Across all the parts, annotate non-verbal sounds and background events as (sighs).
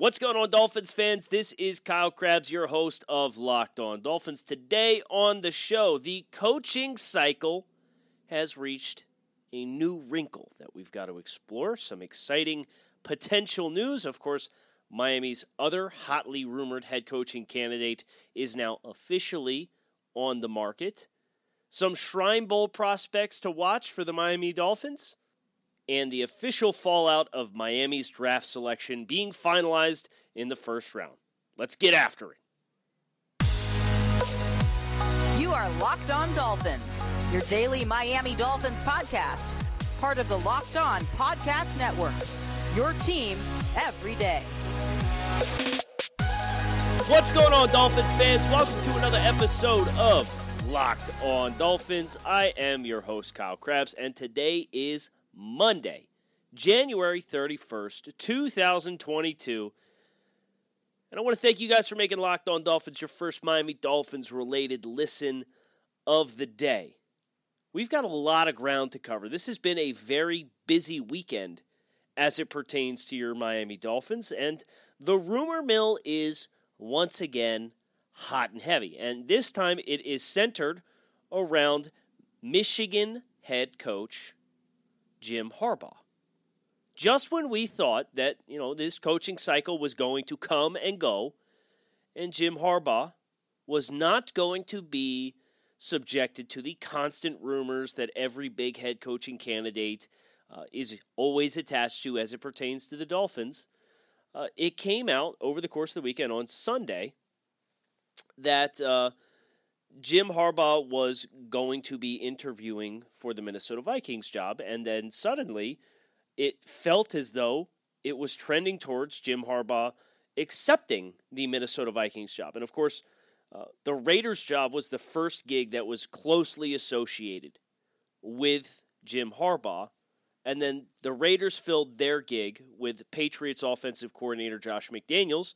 What's going on, Dolphins fans? This is Kyle Crabbs, your host of Locked On Dolphins. Today on the show, the coaching cycle has reached a new wrinkle that we've got to explore. Some exciting potential news. Of course, Miami's other hotly rumored head coaching candidate is now officially on the market. Some Shrine Bowl prospects to watch for the Miami Dolphins and the official fallout of Miami's draft selection being finalized in the first round. Let's get after it. You are Locked On Dolphins, your daily Miami Dolphins podcast, part of the Locked On Podcast Network. Your team every day. What's going on, Dolphins fans? Welcome to another episode of Locked On Dolphins. I am your host, Kyle Crabbs, and today is Monday, January 31st, 2022. And I want to thank you guys for making Locked On Dolphins your first Miami Dolphins related listen of the day. We've got a lot of ground to cover. This has been a very busy weekend as it pertains to your Miami Dolphins, and the rumor mill is once again hot and heavy. And this time it is centered around Michigan head coach Jim Harbaugh. Just when we thought that, you know, this coaching cycle was going to come and go, and Jim Harbaugh was not going to be subjected to the constant rumors that every big head coaching candidate uh, is always attached to as it pertains to the Dolphins. Uh, it came out over the course of the weekend on Sunday that uh, Jim Harbaugh was going to be interviewing for the Minnesota Vikings job, and then suddenly it felt as though it was trending towards Jim Harbaugh accepting the Minnesota Vikings job. And of course, uh, the Raiders job was the first gig that was closely associated with Jim Harbaugh. And then the Raiders filled their gig with Patriots offensive coordinator Josh McDaniels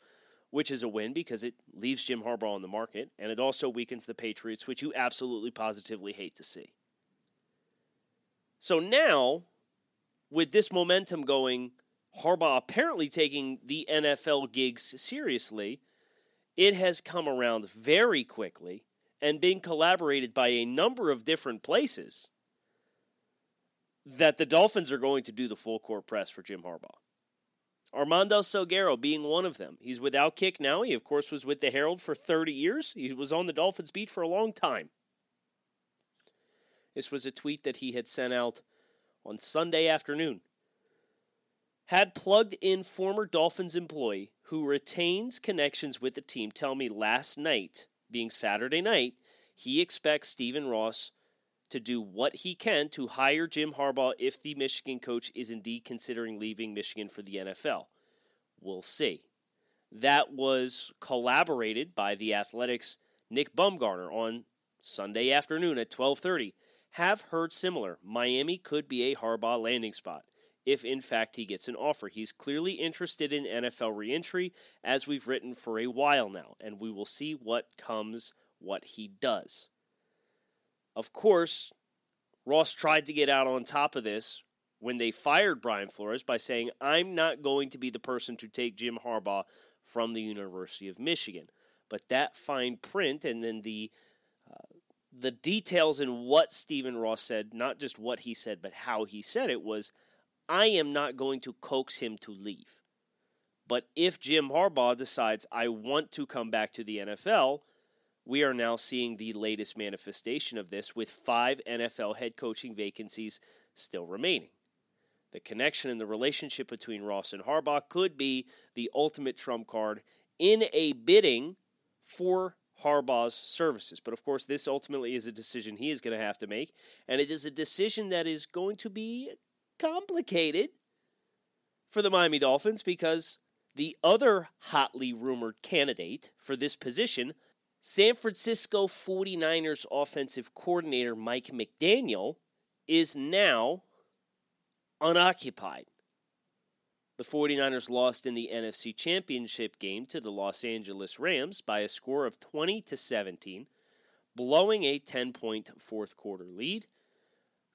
which is a win because it leaves Jim Harbaugh on the market and it also weakens the Patriots, which you absolutely positively hate to see. So now, with this momentum going, Harbaugh apparently taking the NFL gigs seriously, it has come around very quickly and been collaborated by a number of different places that the Dolphins are going to do the full court press for Jim Harbaugh. Armando Salguero being one of them. He's with Outkick now. He, of course, was with the Herald for 30 years. He was on the Dolphins beat for a long time. This was a tweet that he had sent out on Sunday afternoon. Had plugged in former Dolphins employee who retains connections with the team tell me last night, being Saturday night, he expects Stephen Ross to do what he can to hire Jim Harbaugh if the Michigan coach is indeed considering leaving Michigan for the NFL. We'll see. That was collaborated by the Athletic's Nick Baumgardner on Sunday afternoon at 12:30. Have heard similar. Miami could be a Harbaugh landing spot if in fact he gets an offer. He's clearly interested in NFL reentry as we've written for a while now, and we will see what comes what he does. Of course, Ross tried to get out on top of this when they fired Brian Flores by saying, I'm not going to be the person to take Jim Harbaugh from the University of Michigan. But that fine print and then the uh, the details in what Stephen Ross said, not just what he said, but how he said it, was I am not going to coax him to leave. But if Jim Harbaugh decides I want to come back to the NFL, we are now seeing the latest manifestation of this with five NFL head coaching vacancies still remaining. The connection and the relationship between Ross and Harbaugh could be the ultimate trump card in a bidding for Harbaugh's services. But of course, this ultimately is a decision he is going to have to make, and it is a decision that is going to be complicated for the Miami Dolphins because the other hotly rumored candidate for this position San Francisco 49ers offensive coordinator Mike McDaniel is now unoccupied. The 49ers lost in the NFC Championship game to the Los Angeles Rams by a score of 20 to 17, blowing a 10-point fourth quarter lead,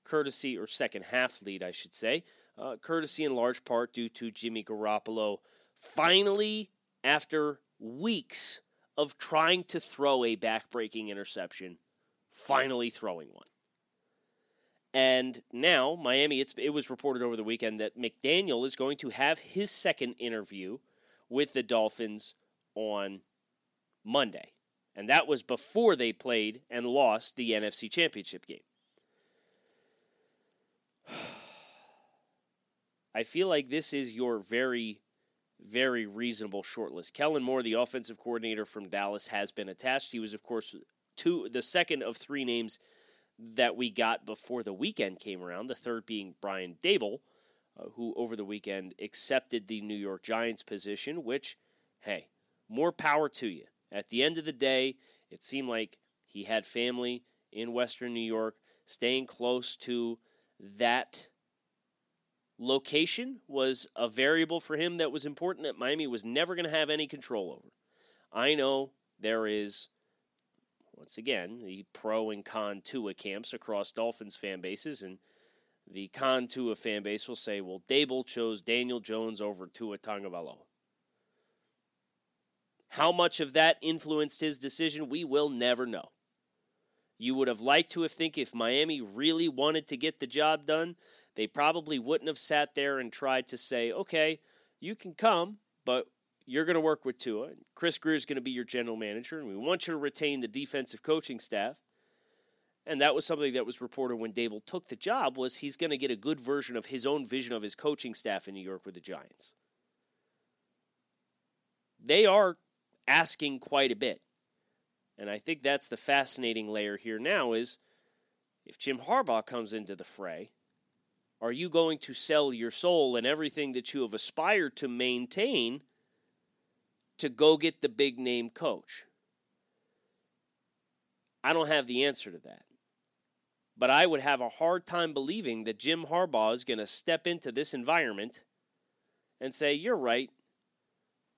courtesy or second half lead I should say, uh, courtesy in large part due to Jimmy Garoppolo finally, after weeks of trying to throw a backbreaking interception, finally throwing one. And now, Miami, it was reported over the weekend that McDaniel is going to have his second interview with the Dolphins on Monday. And that was before they played and lost the NFC Championship game. (sighs) I feel like this is your very, very reasonable shortlist. Kellen Moore, the offensive coordinator from Dallas, has been attached. He was, of course, two the second of three names that we got before the weekend came around. The third being Brian Daboll, uh, who over the weekend accepted the New York Giants position. Which, hey, more power to you. At the end of the day, it seemed like he had family in Western New York, staying close to that location was a variable for him that was important that Miami was never going to have any control over. I know there is, once again, the pro and con Tua camps across Dolphins fan bases, and the con Tua fan base will say, well, Daboll chose Daniel Jones over Tua Tagovailoa. How much of that influenced his decision, we will never know. You would have liked to have think if Miami really wanted to get the job done, they probably wouldn't have sat there and tried to say, okay, you can come, but you're going to work with Tua. Chris Grier is going to be your general manager, and we want you to retain the defensive coaching staff. And that was something that was reported when Daboll took the job was he's going to get a good version of his own vision of his coaching staff in New York with the Giants. They are asking quite a bit. And I think that's the fascinating layer here now is if Jim Harbaugh comes into the fray, are you going to sell your soul and everything that you have aspired to maintain to go get the big name coach? I don't have the answer to that. But I would have a hard time believing that Jim Harbaugh is going to step into this environment and say, You're right.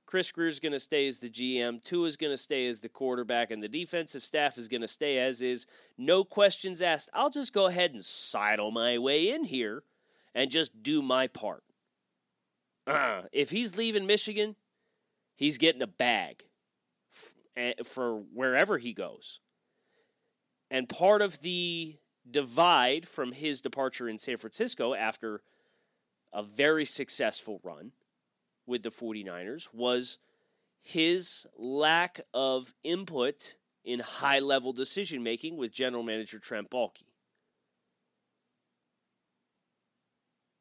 Chris Grier is going to stay as the GM. Tua is going to stay as the quarterback, and the defensive staff is going to stay as is. No questions asked. I'll just go ahead and sidle my way in here and just do my part. Uh, if he's leaving Michigan, he's getting a bag for wherever he goes. And part of the divide from his departure in San Francisco after a very successful run with the 49ers was his lack of input in high level decision making with general manager Trent Baalke.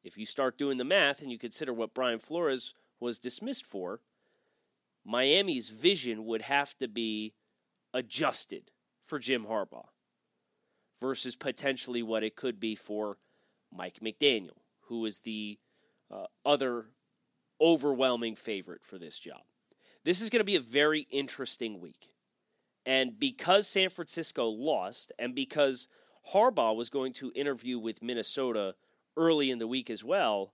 If you start doing the math and you consider what Brian Flores was dismissed for, Miami's vision would have to be adjusted for Jim Harbaugh versus potentially what it could be for Mike McDaniel, who is the uh, other overwhelming favorite for this job. This is going to be a very interesting week. And because San Francisco lost, and because Harbaugh was going to interview with Minnesota early in the week as well,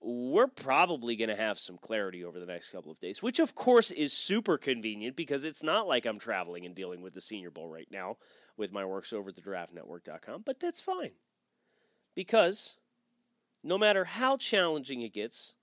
we're probably going to have some clarity over the next couple of days, which of course is super convenient because it's not like I'm traveling and dealing with the Senior Bowl right now with my works over at the draftnetwork.com, but that's fine. Because no matter how challenging it gets,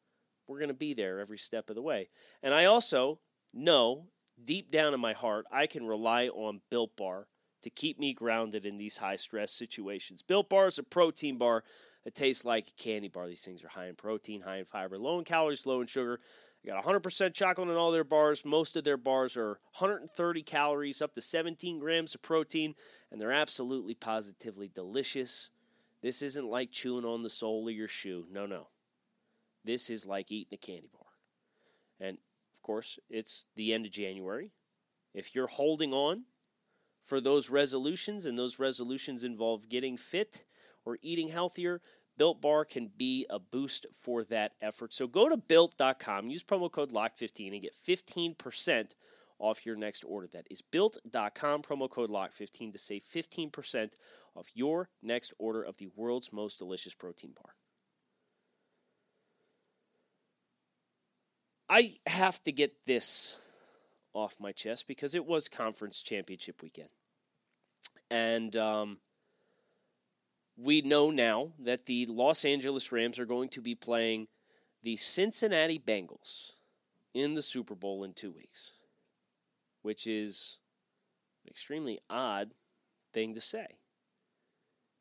we're going to be there every step of the way. And I also know deep down in my heart, I can rely on Built Bar to keep me grounded in these high stress situations. Built Bar is a protein bar that tastes like candy bar. These things are high in protein, high in fiber, low in calories, low in sugar. They got 100% chocolate in all their bars. Most of their bars are 130 calories, up to 17 grams of protein, and they're absolutely positively delicious. This isn't like chewing on the sole of your shoe. No, no. This is like eating a candy bar. And of course, it's the end of January. If you're holding on for those resolutions, and those resolutions involve getting fit or eating healthier, Built Bar can be a boost for that effort. So go to built.com, use promo code LOCK15 and get 15% off your next order. That is built.com, promo code LOCK15 to save 15% off your next order of the world's most delicious protein bar. I have to get this off my chest because it was conference championship weekend. And um, we know now that the Los Angeles Rams are going to be playing the Cincinnati Bengals in the Super Bowl in two weeks, which is an extremely odd thing to say.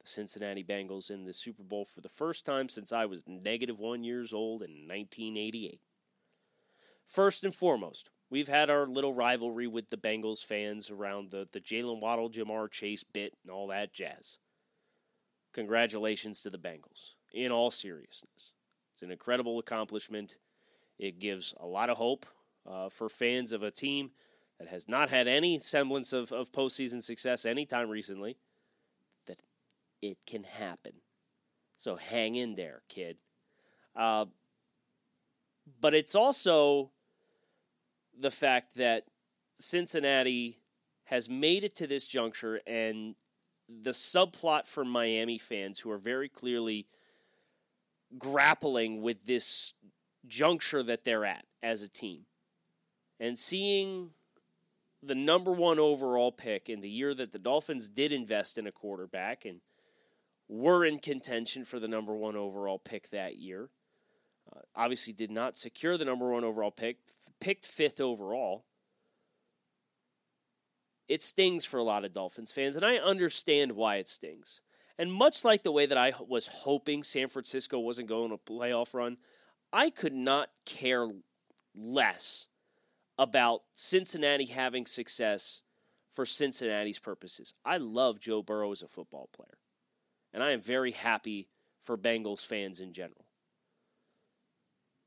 The Cincinnati Bengals in the Super Bowl for the first time since I was negative one years old in 1988. First and foremost, we've had our little rivalry with the Bengals fans around the, the Jaylen Waddle, Ja'Marr Chase bit and all that jazz. Congratulations to the Bengals, in all seriousness. It's an incredible accomplishment. It gives a lot of hope uh, for fans of a team that has not had any semblance of, of postseason success anytime recently that it can happen. So hang in there, kid. Uh, but it's also the fact that Cincinnati has made it to this juncture and the subplot for Miami fans who are very clearly grappling with this juncture that they're at as a team and seeing the number one overall pick in the year that the Dolphins did invest in a quarterback and were in contention for the number one overall pick that year. Uh, obviously, did not secure the number one overall pick, picked fifth overall. It stings for a lot of Dolphins fans, and I understand why it stings. And much like the way that I was hoping San Francisco wasn't going to a playoff run, I could not care less about Cincinnati having success for Cincinnati's purposes. I love Joe Burrow as a football player, and I am very happy for Bengals fans in general.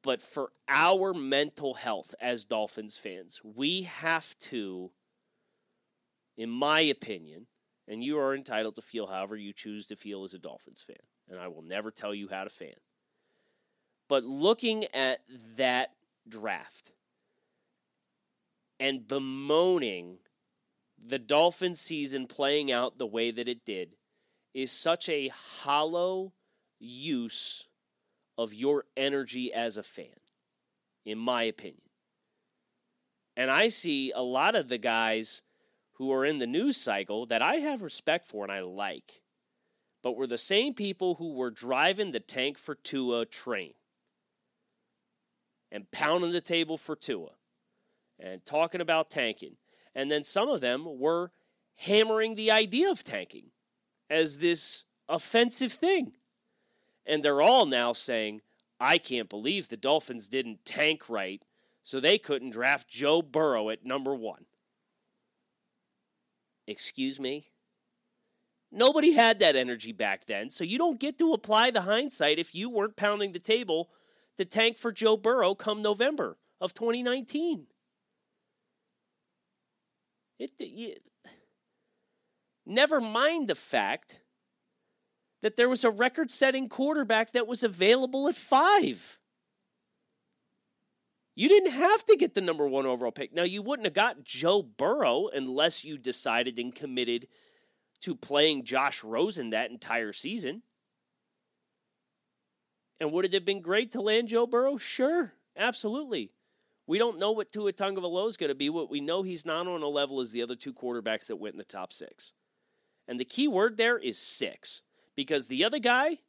But for our mental health as Dolphins fans, we have to, in my opinion, and you are entitled to feel however you choose to feel as a Dolphins fan, and I will never tell you how to fan. But looking at that draft and bemoaning the Dolphins season playing out the way that it did is such a hollow use of your energy as a fan, in my opinion. And I see a lot of the guys who are in the news cycle that I have respect for and I like, but were the same people who were driving the tank for Tua train and pounding the table for Tua and talking about tanking. And then some of them were hammering the idea of tanking as this offensive thing. And they're all now saying, I can't believe the Dolphins didn't tank right, so they couldn't draft Joe Burrow at number one. Excuse me? Nobody had that energy back then, so you don't get to apply the hindsight if you weren't pounding the table to tank for Joe Burrow come November of 2019. It, never mind the fact that there was a record setting quarterback that was available at five. You didn't have to get the number one overall pick. Now, you wouldn't have got Joe Burrow unless you decided and committed to playing Josh Rosen that entire season. And would it have been great to land Joe Burrow? Sure, absolutely. We don't know what Tua Tagovailoa is going to be. What we know he's not on a level as the other two quarterbacks that went in the top six. And the key word there is six, because the other guy,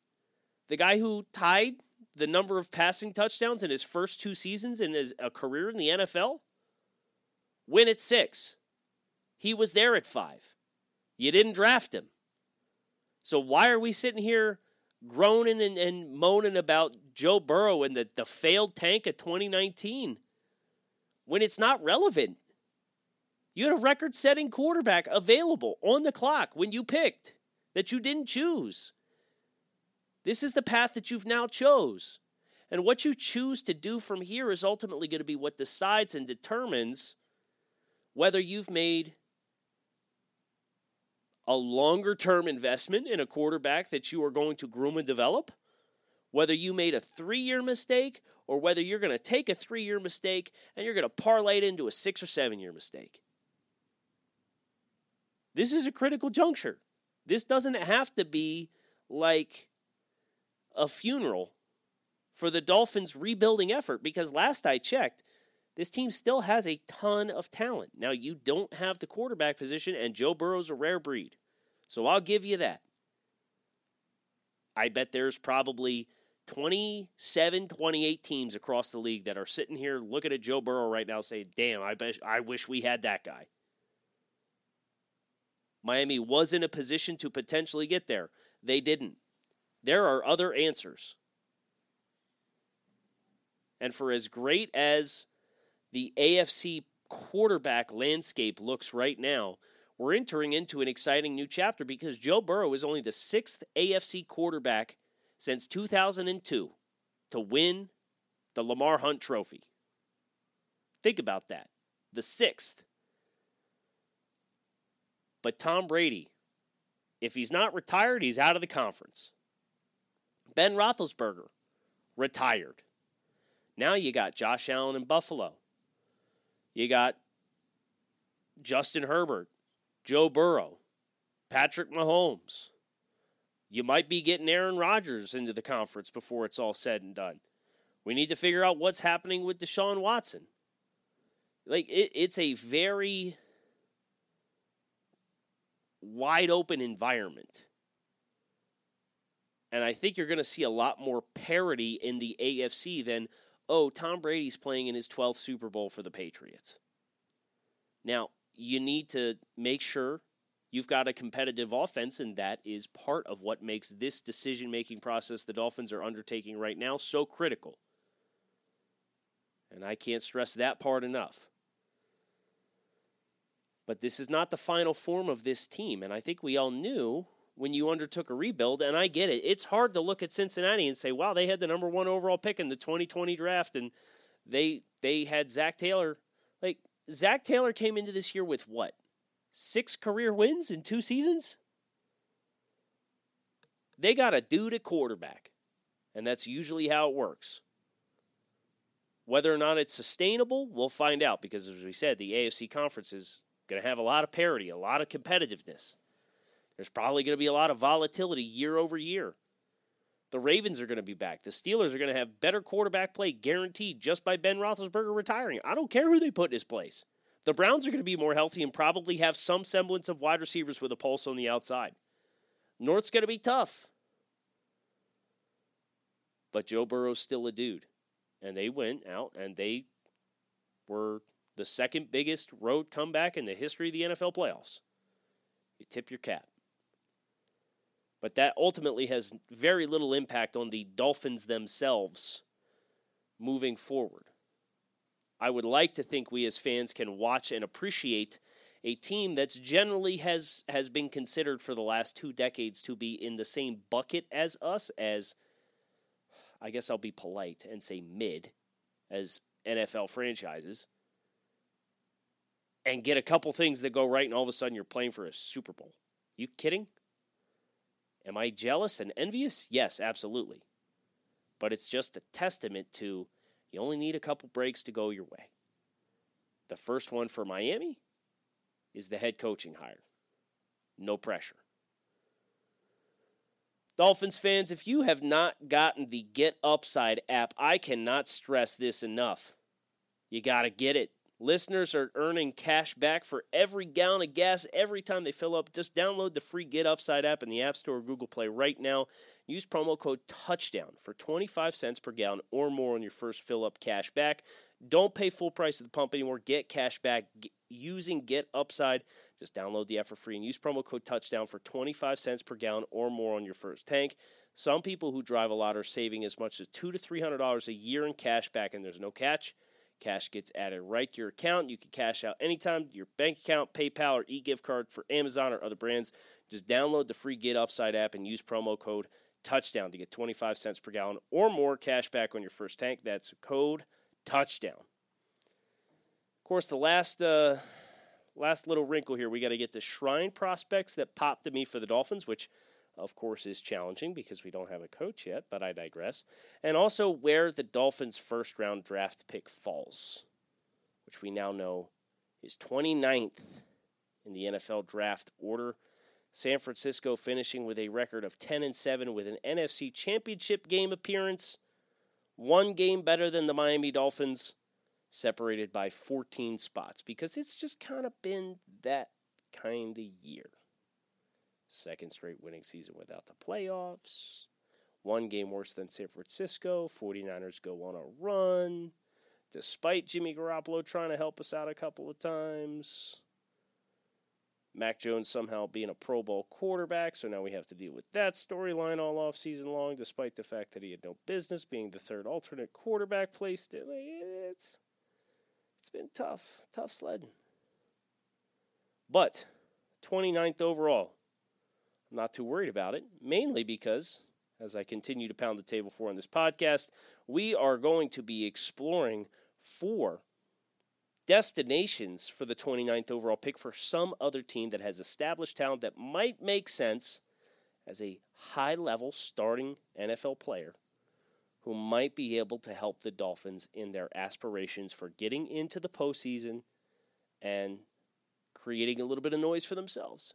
the guy who tied the number of passing touchdowns in his first two seasons in his a career in the NFL, win at six. He was there at five. You didn't draft him. So why are we sitting here groaning and, and moaning about Joe Burrow and the, the failed tank of 2019 when it's not relevant. You had a record setting quarterback available on the clock when you picked that you didn't choose. This is the path that you've now chose. And what you choose to do from here is ultimately going to be what decides and determines whether you've made a longer term investment in a quarterback that you are going to groom and develop, whether you made a three year mistake or whether you're going to take a three year mistake and you're going to parlay it into a six or seven year mistake. This is a critical juncture. This doesn't have to be like a funeral for the Dolphins' rebuilding effort because last I checked, this team still has a ton of talent. Now, you don't have the quarterback position, and Joe Burrow's a rare breed. So I'll give you that. I bet there's probably 27, 28 teams across the league that are sitting here looking at Joe Burrow right now saying, damn, I, bet, I wish we had that guy. Miami was in a position to potentially get there. They didn't. There are other answers. And for as great as the AFC quarterback landscape looks right now, we're entering into an exciting new chapter because Joe Burrow is only the sixth AFC quarterback since 2002 to win the Lamar Hunt Trophy. Think about that. The sixth. But Tom Brady, if he's not retired, he's out of the conference. Ben Roethlisberger, retired. Now you got Josh Allen in Buffalo. You got Justin Herbert, Joe Burrow, Patrick Mahomes. You might be getting Aaron Rodgers into the conference before it's all said and done. We need to figure out what's happening with Deshaun Watson. Like, it, it's a very wide open environment. And I think you're going to see a lot more parity in the AFC than, oh, Tom Brady's playing in his 12th Super Bowl for the Patriots. Now, you need to make sure you've got a competitive offense, and that is part of what makes this decision making process the Dolphins are undertaking right now so critical. And I can't stress that part enough. But this is not the final form of this team, and I think we all knew when you undertook a rebuild, and I get it. It's hard to look at Cincinnati and say, wow, they had the number one overall pick in the 2020 draft, and they they had Zac Taylor. Like, Zac Taylor came into this year with what? Six career wins in two seasons? They got a dude at quarterback, and that's usually how it works. Whether or not it's sustainable, we'll find out because, as we said, the AFC conference is going to have a lot of parity, a lot of competitiveness. There's probably going to be a lot of volatility year over year. The Ravens are going to be back. The Steelers are going to have better quarterback play guaranteed just by Ben Roethlisberger retiring. I don't care who they put in his place. The Browns are going to be more healthy and probably have some semblance of wide receivers with a pulse on the outside. North's going to be tough. But Joe Burrow's still a dude. And they went out and they were the second biggest road comeback in the history of the NFL playoffs. You tip your cap. But that ultimately has very little impact on the Dolphins themselves moving forward. I would like to think we as fans can watch and appreciate a team that's generally has has been considered for the last two decades to be in the same bucket as us as I guess I'll be polite and say mid as NFL franchises and get a couple things that go right and all of a sudden you're playing for a Super Bowl. You kidding? Am I jealous and envious? Yes, absolutely. But it's just a testament to you only need a couple breaks to go your way. The first one for Miami is the head coaching hire. No pressure. Dolphins fans, if you have not gotten the Get Upside app, I cannot stress this enough. You got to get it. Listeners are earning cash back for every gallon of gas every time they fill up. Just download the free Get Upside app in the App Store or Google Play right now. Use promo code TOUCHDOWN for 25 cents per gallon or more on your first fill up cash back. Don't pay full price at the pump anymore. Get cash back using Get Upside. Just download the app for free and use promo code TOUCHDOWN for 25 cents per gallon or more on your first tank. Some people who drive a lot are saving as much as two to three hundred dollars a year in cash back, and there's no catch. Cash gets added right to your account. You can cash out anytime your bank account, PayPal, or e gift card for Amazon or other brands. Just download the free Get Upside app and use promo code Touchdown to get 25 cents per gallon or more cash back on your first tank. That's code Touchdown. Of course, the last uh, last little wrinkle here, we got to get the Shrine prospects that popped to me for the Dolphins, which of course, is challenging because we don't have a coach yet, but I digress. And also where the Dolphins' first round draft pick falls, which we now know is 29th in the NFL draft order. San Francisco finishing with a record of 10 and 7 with an NFC Championship game appearance, one game better than the Miami Dolphins, separated by 14 spots because it's just kind of been that kind of year. Second straight winning season without the playoffs. One game worse than San Francisco. 49ers go on a run, despite Jimmy Garoppolo trying to help us out a couple of times. Mac Jones somehow being a Pro Bowl quarterback, so now we have to deal with that storyline all off season long, despite the fact that he had no business being the third alternate quarterback placed. It's it's been tough, tough sledding. But 29th overall, I'm not too worried about it, mainly because, as I continue to pound the table for on this podcast, we are going to be exploring four destinations for the 29th overall pick for some other team that has established talent that might make sense as a high level starting NFL player who might be able to help the Dolphins in their aspirations for getting into the postseason and creating a little bit of noise for themselves,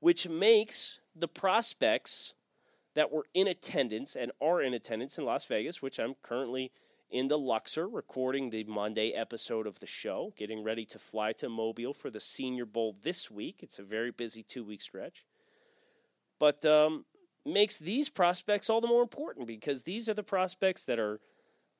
which makes the prospects that were in attendance and are in attendance in Las Vegas, which I'm currently in the Luxor, recording the Monday episode of the show, getting ready to fly to Mobile for the Senior Bowl this week. It's a very busy two week stretch. But um, makes these prospects all the more important because these are the prospects that are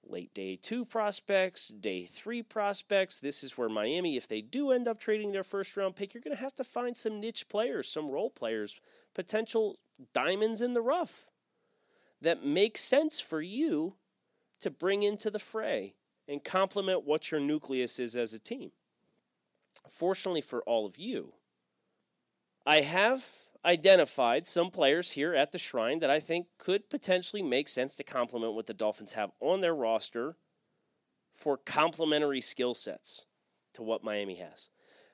late day two prospects, day three prospects. This is where Miami, if they do end up trading their first round pick, you're going to have to find some niche players, some role players, potential diamonds in the rough that make sense for you to bring into the fray and complement what your nucleus is as a team. Fortunately for all of you, I have identified some players here at the Shrine that I think could potentially make sense to complement what the Dolphins have on their roster for complementary skill sets to what Miami has.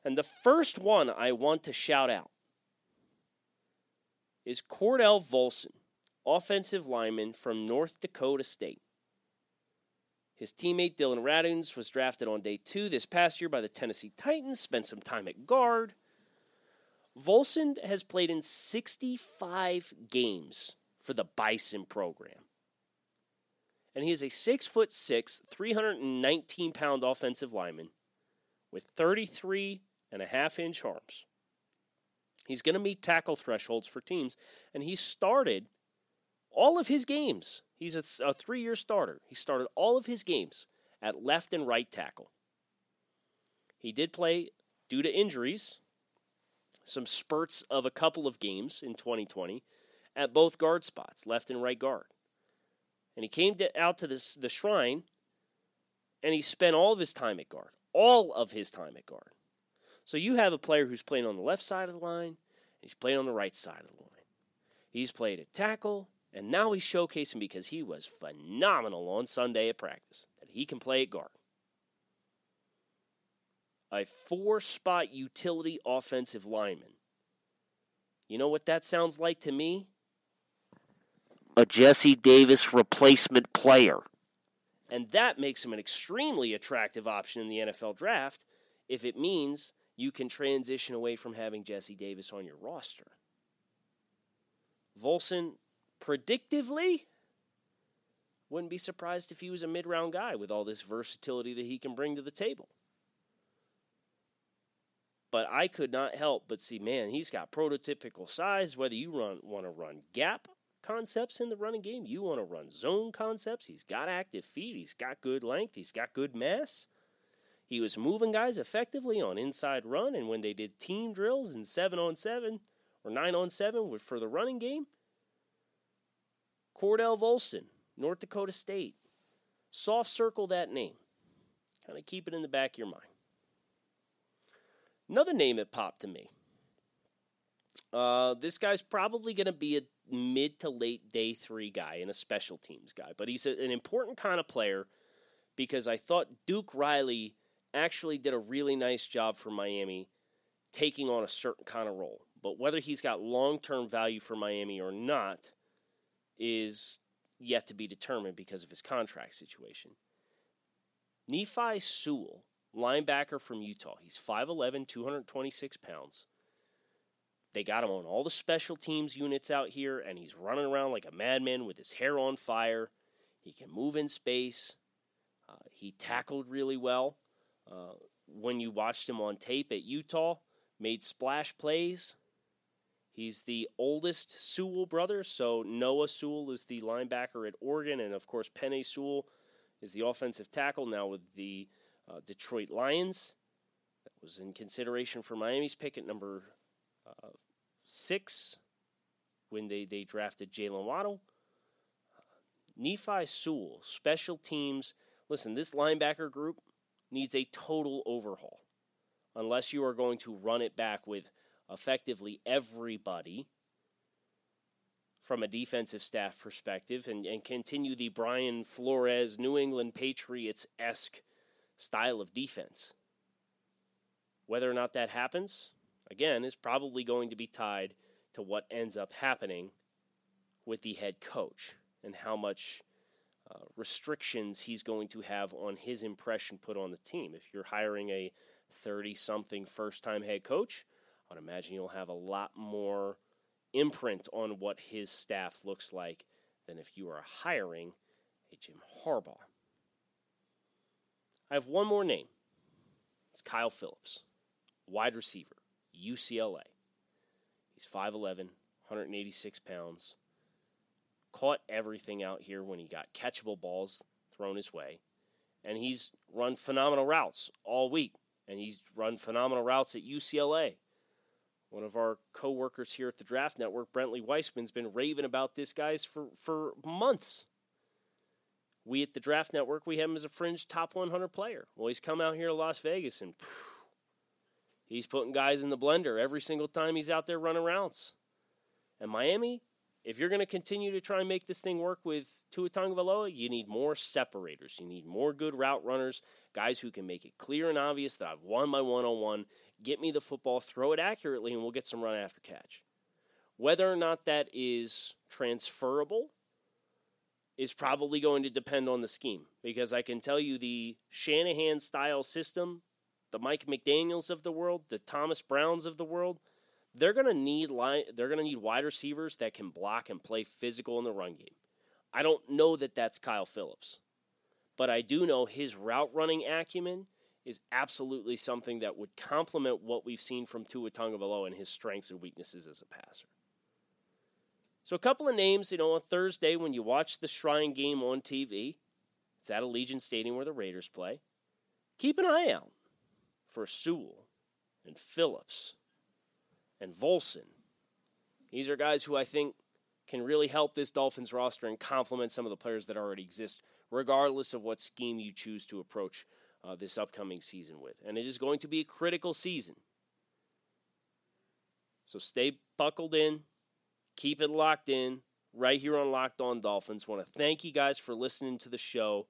And the first one I want to shout out is Cordell Volson, offensive lineman from North Dakota State. His teammate Dillon Radunz was drafted on day two this past year by the Tennessee Titans, spent some time at guard. Volson has played in 65 games for the Bison program. And he is a six foot six, 319 pound offensive lineman with 33 and a half inch arms. He's going to meet tackle thresholds for teams, and he started all of his games He's a, a three year starter. He started all of his games at left and right tackle. He did play, due to injuries, some spurts of a couple of games in 2020 at both guard spots, left and right guard. And he came to, out to this, the shrine and he spent all of his time at guard. All of his time at guard. So you have a player who's playing on the left side of the line, he's playing on the right side of the line. He's played at tackle, and now he's showcasing because he was phenomenal on Sunday at practice that he can play at guard. A four spot utility offensive lineman. You know what that sounds like to me? A Jesse Davis replacement player. And that makes him an extremely attractive option in the NFL draft if it means you can transition away from having Jesse Davis on your roster. Volson predictively, wouldn't be surprised if he was a mid round guy with all this versatility that he can bring to the table. But I could not help but see, man, he's got prototypical size. Whether you run want to run gap concepts in the running game, you want to run zone concepts. He's got active feet. He's got good length. He's got good mass. He was moving guys effectively on inside run, and when they did team drills in seven on seven or nine on seven for the running game, Cordell Volson, North Dakota State. Soft circle that name. Kind of keep it in the back of your mind. Another name that popped to me. Uh, this guy's probably going to be a mid to late day three guy and a special teams guy, but he's a, an important kind of player because I thought Duke Riley actually did a really nice job for Miami taking on a certain kind of role. But whether he's got long term value for Miami or not, is yet to be determined because of his contract situation. Nephi Sewell, linebacker from Utah, he's 5'11, 226 pounds. They got him on all the special teams units out here, and he's running around like a madman with his hair on fire. He can move in space. Uh, he tackled really well. Uh, when you watched him on tape at Utah, made splash plays. He's the oldest Sewell brother, so Noah Sewell is the linebacker at Oregon, and of course Penei Sewell is the offensive tackle now with the uh, Detroit Lions. That was in consideration for Miami's pick at number uh, six when they, they drafted Jaylen Waddle. Nephi Sewell, special teams. Listen, this linebacker group needs a total overhaul unless you are going to run it back with effectively everybody from a defensive staff perspective and, and continue the Brian Flores New England Patriots esque style of defense. Whether or not that happens, again, is probably going to be tied to what ends up happening with the head coach and how much uh, restrictions he's going to have on his impression put on the team. If you're hiring a 30 something first time head coach, I would imagine you'll have a lot more imprint on what his staff looks like than if you are hiring a Jim Harbaugh. I have one more name. It's Kyle Phillips, wide receiver, UCLA. He's 5'11, 186 pounds. Caught everything out here when he got catchable balls thrown his way. And he's run phenomenal routes all week. And he's run phenomenal routes at UCLA. One of our coworkers here at the Draft Network, Brentley Weissman's been raving about this guy for, for months. We at the Draft Network, we have him as a fringe top 100 player. Well, he's come out here to Las Vegas and phew, he's putting guys in the blender every single time he's out there running routes. And Miami, if you're going to continue to try and make this thing work with Tua Tagovailoa, you need more separators. You need more good route runners, guys who can make it clear and obvious that I've won my one-on-one. Get me the football, throw it accurately, and we'll get some run after catch. Whether or not that is transferable is probably going to depend on the scheme because I can tell you the Shanahan style system, the Mike McDaniels of the world, the Thomas Browns of the world, they're going to need line, they're going to need wide receivers that can block and play physical in the run game. I don't know that that's Kyle Phillips, but I do know his route running acumen is absolutely something that would complement what we've seen from Tua Tagovailoa and his strengths and weaknesses as a passer. So a couple of names, you know, on Thursday when you watch the Shrine game on TV, it's at Allegiant Stadium where the Raiders play. Keep an eye out for Sewell and Phillips and Volson. These are guys who I think can really help this Dolphins roster and complement some of the players that already exist, regardless of what scheme you choose to approach uh, this upcoming season with. And it is going to be a critical season. So stay buckled in, keep it locked in, right here on Locked On Dolphins. Want to thank you guys for listening to the show.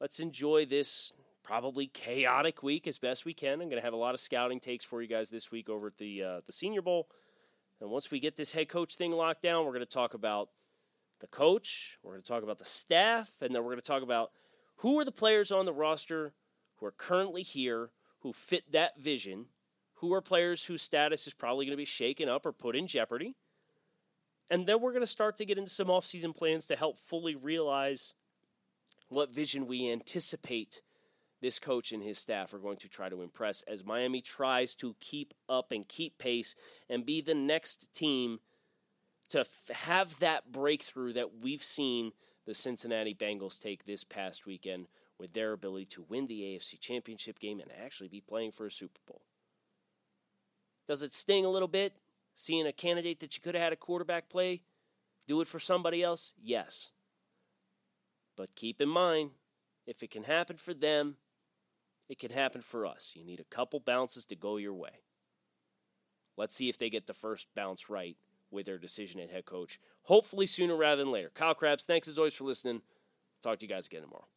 Let's enjoy this probably chaotic week as best we can. I'm going to have a lot of scouting takes for you guys this week over at the uh, the Senior Bowl. And once we get this head coach thing locked down, we're going to talk about the coach, we're going to talk about the staff, and then we're going to talk about who are the players on the roster who are currently here who fit that vision, who are players whose status is probably going to be shaken up or put in jeopardy. And then we're going to start to get into some offseason plans to help fully realize what vision we anticipate this coach and his staff are going to try to impress as Miami tries to keep up and keep pace and be the next team to f- have that breakthrough that we've seen the Cincinnati Bengals take this past weekend with their ability to win the AFC Championship game and actually be playing for a Super Bowl. Does it sting a little bit seeing a candidate that you could have had a quarterback play do it for somebody else? Yes. But keep in mind, if it can happen for them, it can happen for us. You need a couple bounces to go your way. Let's see if they get the first bounce right with their decision at head coach. Hopefully sooner rather than later. Kyle Crabbs, thanks as always for listening. Talk to you guys again tomorrow.